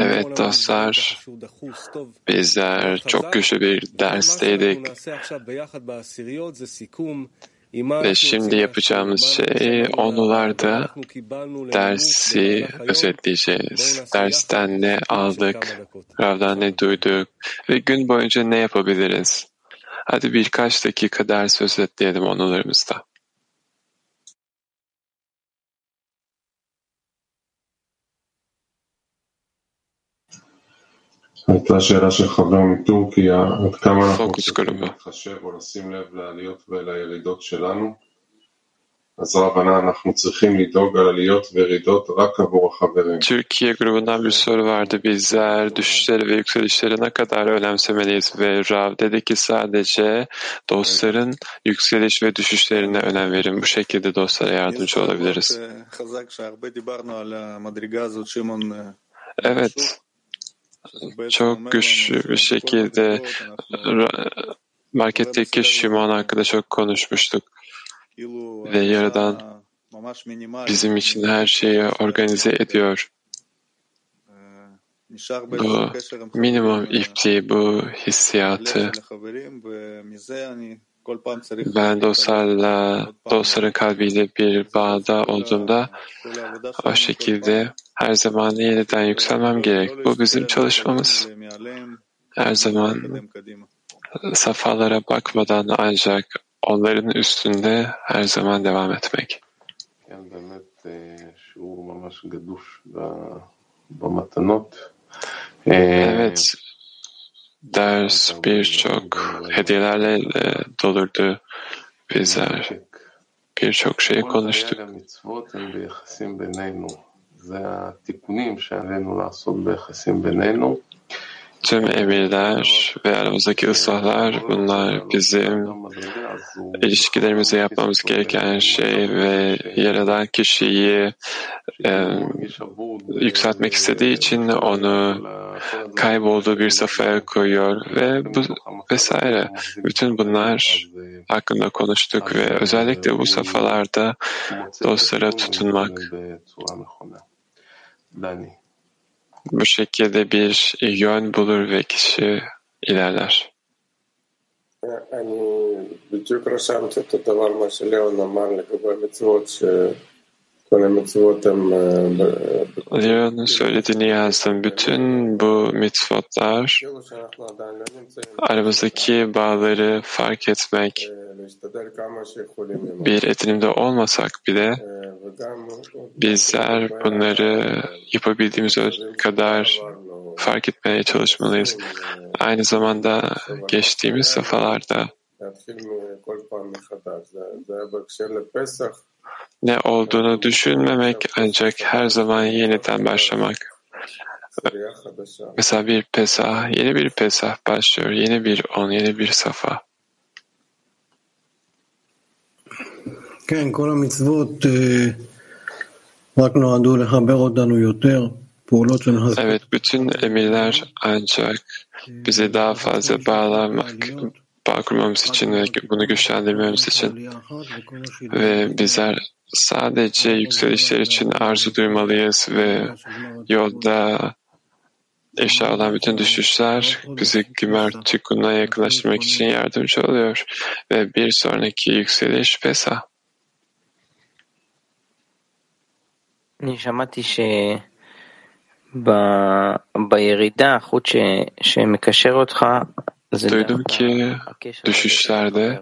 Evet dostlar, bizler çok güçlü bir dersteydik. ve şimdi yapacağımız şey onularda dersi özetleyeceğiz. Dersten ne aldık, Rav'dan ne duyduk? Ve gün boyunca ne yapabiliriz? Hadi birkaç dakika ders özetleyelim onularımızda. הייתה שאלה של חבר מטורקיה, עד כמה אנחנו פוקוס צריכים גלובה. להתחשב או לשים לב לעליות ולירידות שלנו? אז רבנה, אנחנו צריכים לדאוג על עליות וירידות רק עבור החברים. Türkiye grubundan bir soru vardı. Bizler düşüşleri ve yükselişleri ne kadar önemsemeliyiz? Ve Rav dedi ki sadece dostların yükseliş ve düşüşlerine önem verin. Bu şekilde dostlara yardımcı olabiliriz. חזק שהרבה דיברנו על המדרגה הזאת, שמעון Evet, çok güçlü bir şekilde marketteki Şimon hakkında çok konuşmuştuk. ve Yaradan Bizim için her şeyi organize ediyor. Bu minimum ipliği, bu hissiyatı ben dostlarla, dostların kalbiyle bir bağda olduğumda o şekilde her zaman yeniden yükselmem gerek. Bu bizim çalışmamız. Her zaman safhalara bakmadan ancak onların üstünde her zaman devam etmek. Evet, ders birçok hediyelerle e, dolurdu. Bizler birçok şey konuştuk. Tüm emirler ve aramızdaki ıslahlar bunlar bizim ilişkilerimize yapmamız gereken şey ve yaradan kişiyi e, yükseltmek istediği için onu kaybolduğu bir safhaya koyuyor ve bu vesaire. Bütün bunlar hakkında konuştuk ve özellikle bu safhalarda dostlara tutunmak. Dani. bu şekilde bir yön bulur ve kişi ilerler. אני בדיוק רשמתי את הדבר מה שליאון אמר לגבי המצוות, שכל המצוות הן אה, ב- Leon'un söylediğini yazdım. Bütün bu mitzvotlar כאילו שאנחנו עדיין לא נמצאים, aramızdaki bağları fark etmek, אה, להשתדל כמה שיכולים עם bir edinimde olmasak bile אה, וגם bizler bunları yapabildiğimiz ö- kadar fark etmeye çalışmalıyız. Aynı zamanda geçtiğimiz safhalarda להתחיל כל פעם מחדש. זה זה היה בהקשר לפסח, ne olduğunu düşünmemek ancak her zaman yeniden başlamak. עשירייה חדשה. Mesela bir Pesah, yeni bir Pesah başlıyor, yeni bir on, yeni bir safa. כן, כל המצוות Evet, bütün emirler ancak bizi daha fazla bağlanmak, bağ kurmamız için ve bunu güçlendirmemiz için ve bizler sadece yükselişler için arzu duymalıyız ve yolda eşya olan bütün düşüşler bizi Gümer Tükun'a yaklaştırmak için yardımcı oluyor. Ve bir sonraki yükseliş Pesah. אני שמעתי שבירידה, החוט ש... שמקשר אותך זה Duydum דווקא ki הקשר düşüşlerde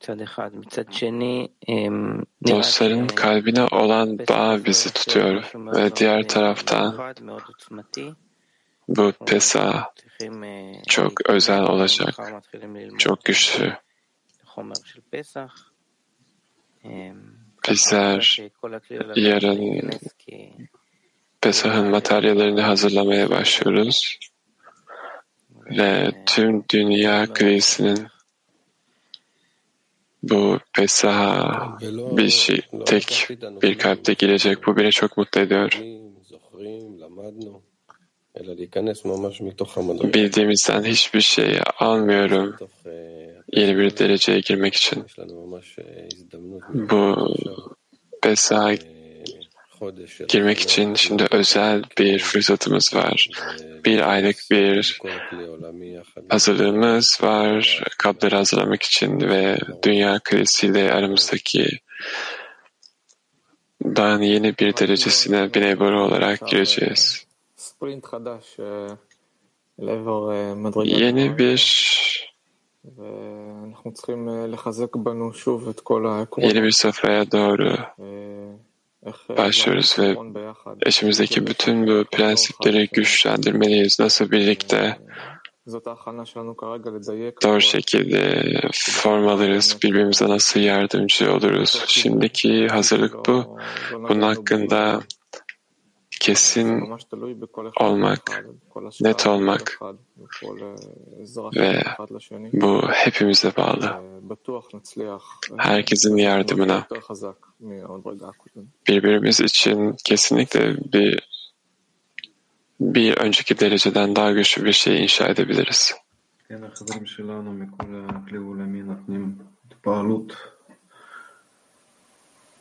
מצד אחד. מצד שני, אמ, נראה dostların ש- kalbine olan bağ bizi tutuyor משהו ve מאוד diğer מאוד taraftan מיוחד, מאוד עוצמתי. bu Pesah צריכים, אה, çok להתכונן, özel olacak, מחר מתחילים ללמוד çok güçlü. bizler yarın Pesah'ın materyallerini hazırlamaya başlıyoruz ve tüm dünya krizinin bu Pesah'a bir şey, tek bir kalpte girecek. Bu beni çok mutlu ediyor. Bildiğimizden hiçbir şeyi almıyorum yeni bir dereceye girmek için. Bu Pesah'a girmek için şimdi özel bir fırsatımız var. Bir aylık bir hazırlığımız var. Kapları hazırlamak için ve dünya kalesiyle aramızdaki dan yeni bir derecesine binebar olarak gireceğiz. Yeni bir yeni bir safhaya doğru başlıyoruz ve eşimizdeki bütün bu prensipleri güçlendirmeliyiz. Nasıl birlikte doğru şekilde form alırız, birbirimize nasıl yardımcı oluruz. Şimdiki hazırlık bu. Bunun hakkında kesin olmak, net olmak ve bu hepimize bağlı. Herkesin yardımına. Birbirimiz için kesinlikle bir bir önceki dereceden daha güçlü bir şey inşa edebiliriz.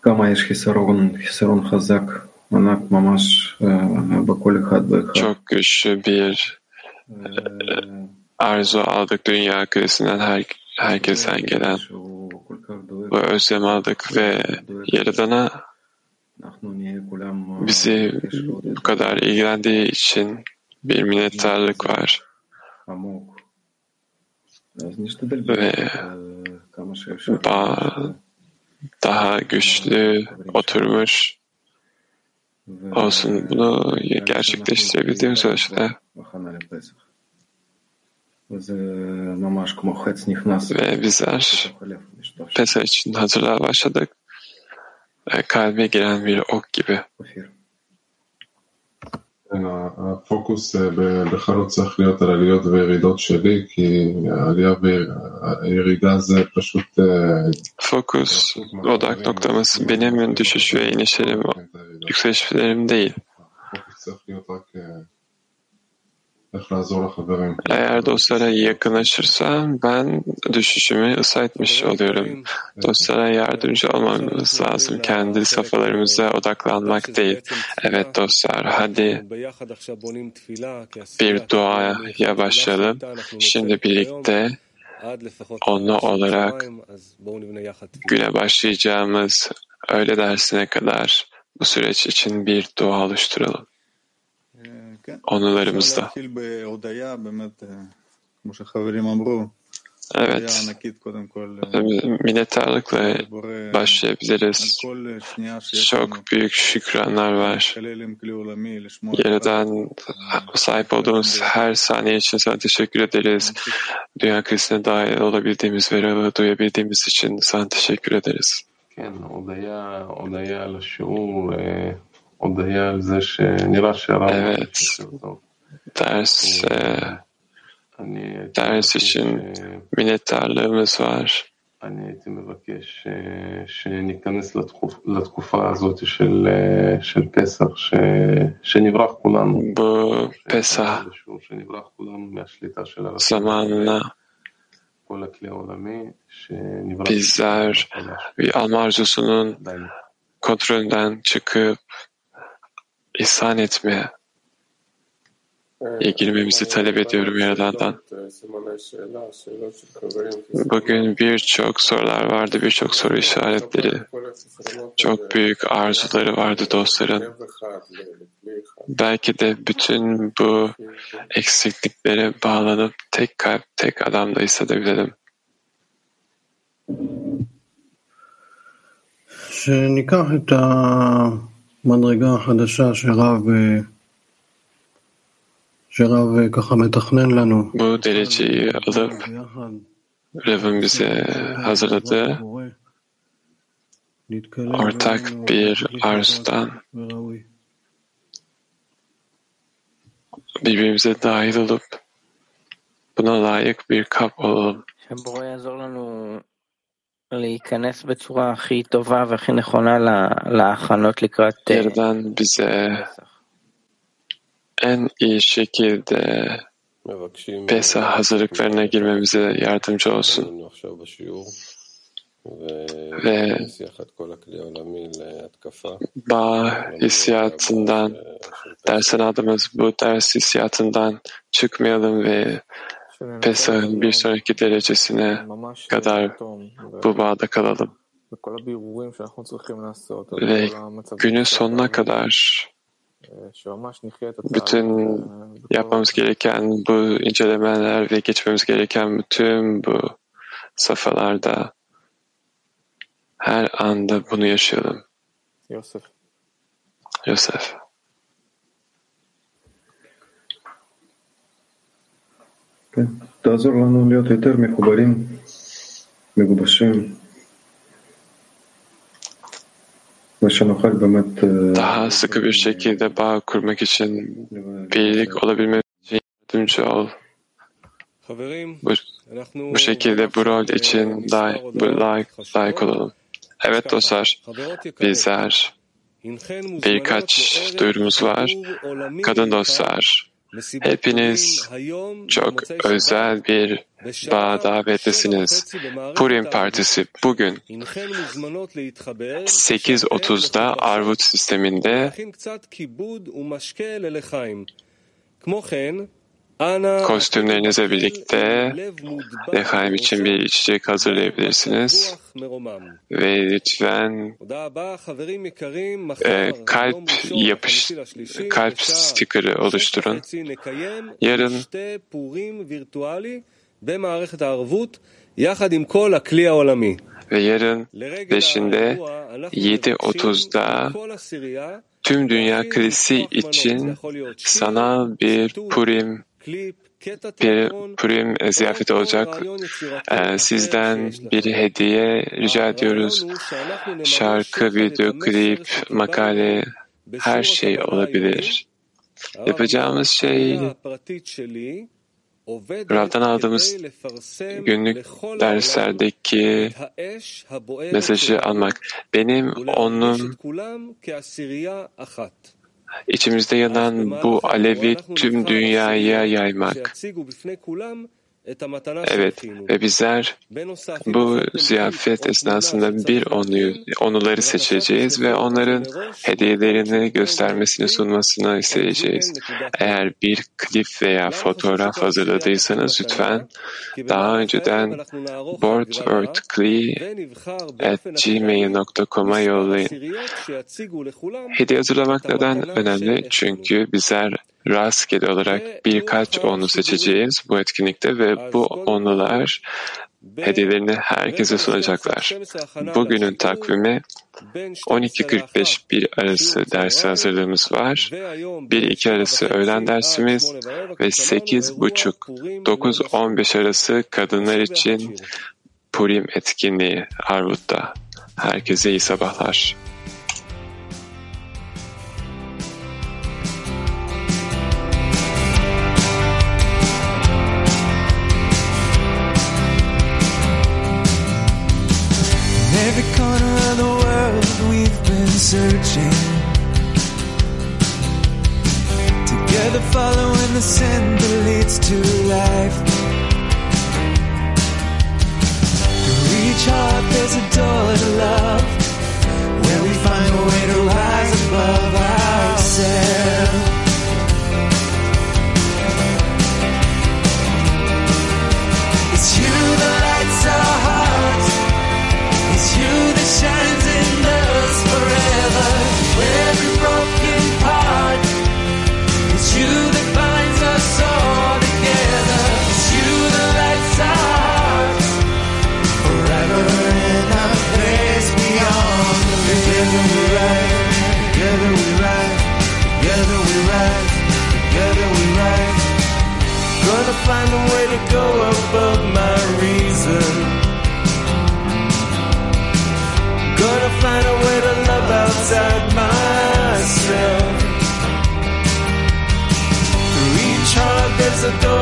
כמה יש חיסרון, חיסרון חזק, çok güçlü bir arzu aldık dünya kölesinden her, herkesten gelen bu özlem aldık ve Yaradan'a bizi bu kadar ilgilendiği için bir minnettarlık var. Ve daha güçlü oturmuş olsun. Bunu gerçekleştirebildiğimiz ölçüde ve bizler Pesa için hazırlığa başladık. Kalbe giren bir ok gibi. הפוקוס בכלל לא צריך להיות על עליות וירידות שלי, כי העלייה והירידה זה פשוט... Fokus, odak noktamız benim düşüş ve inişlerim, yükselişlerim değil. Eğer dostlara yakınlaşırsam ben düşüşümü etmiş oluyorum. Dostlara yardımcı olmamız lazım. Kendi safhalarımıza odaklanmak değil. Evet dostlar hadi bir duaya başlayalım. Şimdi birlikte onu olarak güne başlayacağımız öğle dersine kadar bu süreç için bir dua oluşturalım. Onurlarımızda. Evet, minnettarlıkla başlayabiliriz. Çok büyük şükranlar var. Yaradan sahip olduğumuz her saniye için sana teşekkür ederiz. Dünya krizine dahil olabildiğimiz ve rağı duyabildiğimiz için sana teşekkür ederiz. Evet, ders, ders için minnettarlığımız var. אני הייתי מבקש שניכנס לתקופה הזאת של, של פסח, ש, שנברח כולנו. Bu Pesah שנברח כולנו מהשליטה של zamanına כל הכלי העולמי, שנברח bizler bir alma arzusunun kontrolünden çıkıp ihsan etmeye girmemizi talep ediyorum Yaradan'dan. Bugün birçok sorular vardı, birçok soru işaretleri. Çok büyük arzuları vardı dostların. Belki de bütün bu eksikliklere bağlanıp tek kalp, tek adamda hissedebilelim. שניקח את המדרגה החדשה שרב שרב ככה מתכנן לנו. Bu dereceyi alıp Rav'ın bize hazırladığı ortak bir arzudan birbirimize dahil olup buna layık bir kap olalım. שבורא יעזור לנו להיכנס בצורה הכי טובה והכי נכונה לה- להכנות לקראת אה, Yaradan bize פסח. en iyi şekilde Pesah hazırlıklarına girmemize yardımcı olsun. עכשיו בשיעור ve bağ hissiyatından dersen aldığımız bu ders hissiyatından çıkmayalım ve Pesah'ın bir sonraki derecesine kadar bu bağda kalalım. Ve günün sonuna kadar bütün yapmamız gereken bu incelemeler ve geçmemiz gereken bütün bu safhalarda her anda bunu yaşayalım. Yosef. Yosef. תעזור לנו להיות יותר מחוברים, מגובשים, ושנוכל באמת Daha sıkı bir şekilde bağ kurmak için, birlik olabilmemiz için yardımcı ol. Bu, bu şekilde bu rol için layık, bu layık, layık olalım. Evet dostlar, bizler birkaç duyurumuz var. Kadın dostlar, hepiniz çok özel bir bağ davetlisiniz. Purim Partisi bugün 8.30'da Arvut sisteminde Kostümlerinizle birlikte Lehaim için bir içecek hazırlayabilirsiniz. Ve lütfen e, kalp yapış, kalp stikeri oluşturun. Yarın ve yarın beşinde 7.30'da tüm dünya kilisi için sanal bir Purim bir Purim ziyafeti olacak. Ee, sizden bir hediye rica ediyoruz. Şarkı, video, klip, makale, her şey olabilir. Yapacağımız şey Rav'dan aldığımız günlük derslerdeki mesajı almak. Benim onun içimizde yanan bu alevi tüm dünyaya yaymak. Evet ve bizler bu ziyafet esnasında bir onu, onuları seçeceğiz ve onların hediyelerini göstermesini sunmasını isteyeceğiz. Eğer bir klip veya fotoğraf hazırladıysanız lütfen daha önceden boardortkli.gmail.com'a yollayın. Hediye hazırlamak neden önemli? Çünkü bizler rastgele olarak birkaç onu seçeceğiz bu etkinlikte ve bu onular hediyelerini herkese sunacaklar. Bugünün takvimi 12.45 bir arası dersi hazırlığımız var. 1-2 arası öğlen dersimiz ve 8.30-9.15 arası kadınlar için Purim etkinliği Arvut'ta. Herkese iyi sabahlar. Every corner of the world we've been searching. Together following the sin that leads to life. To reach heart, there's a door to love. Where we find a way to rise above ourselves. It's you that the door.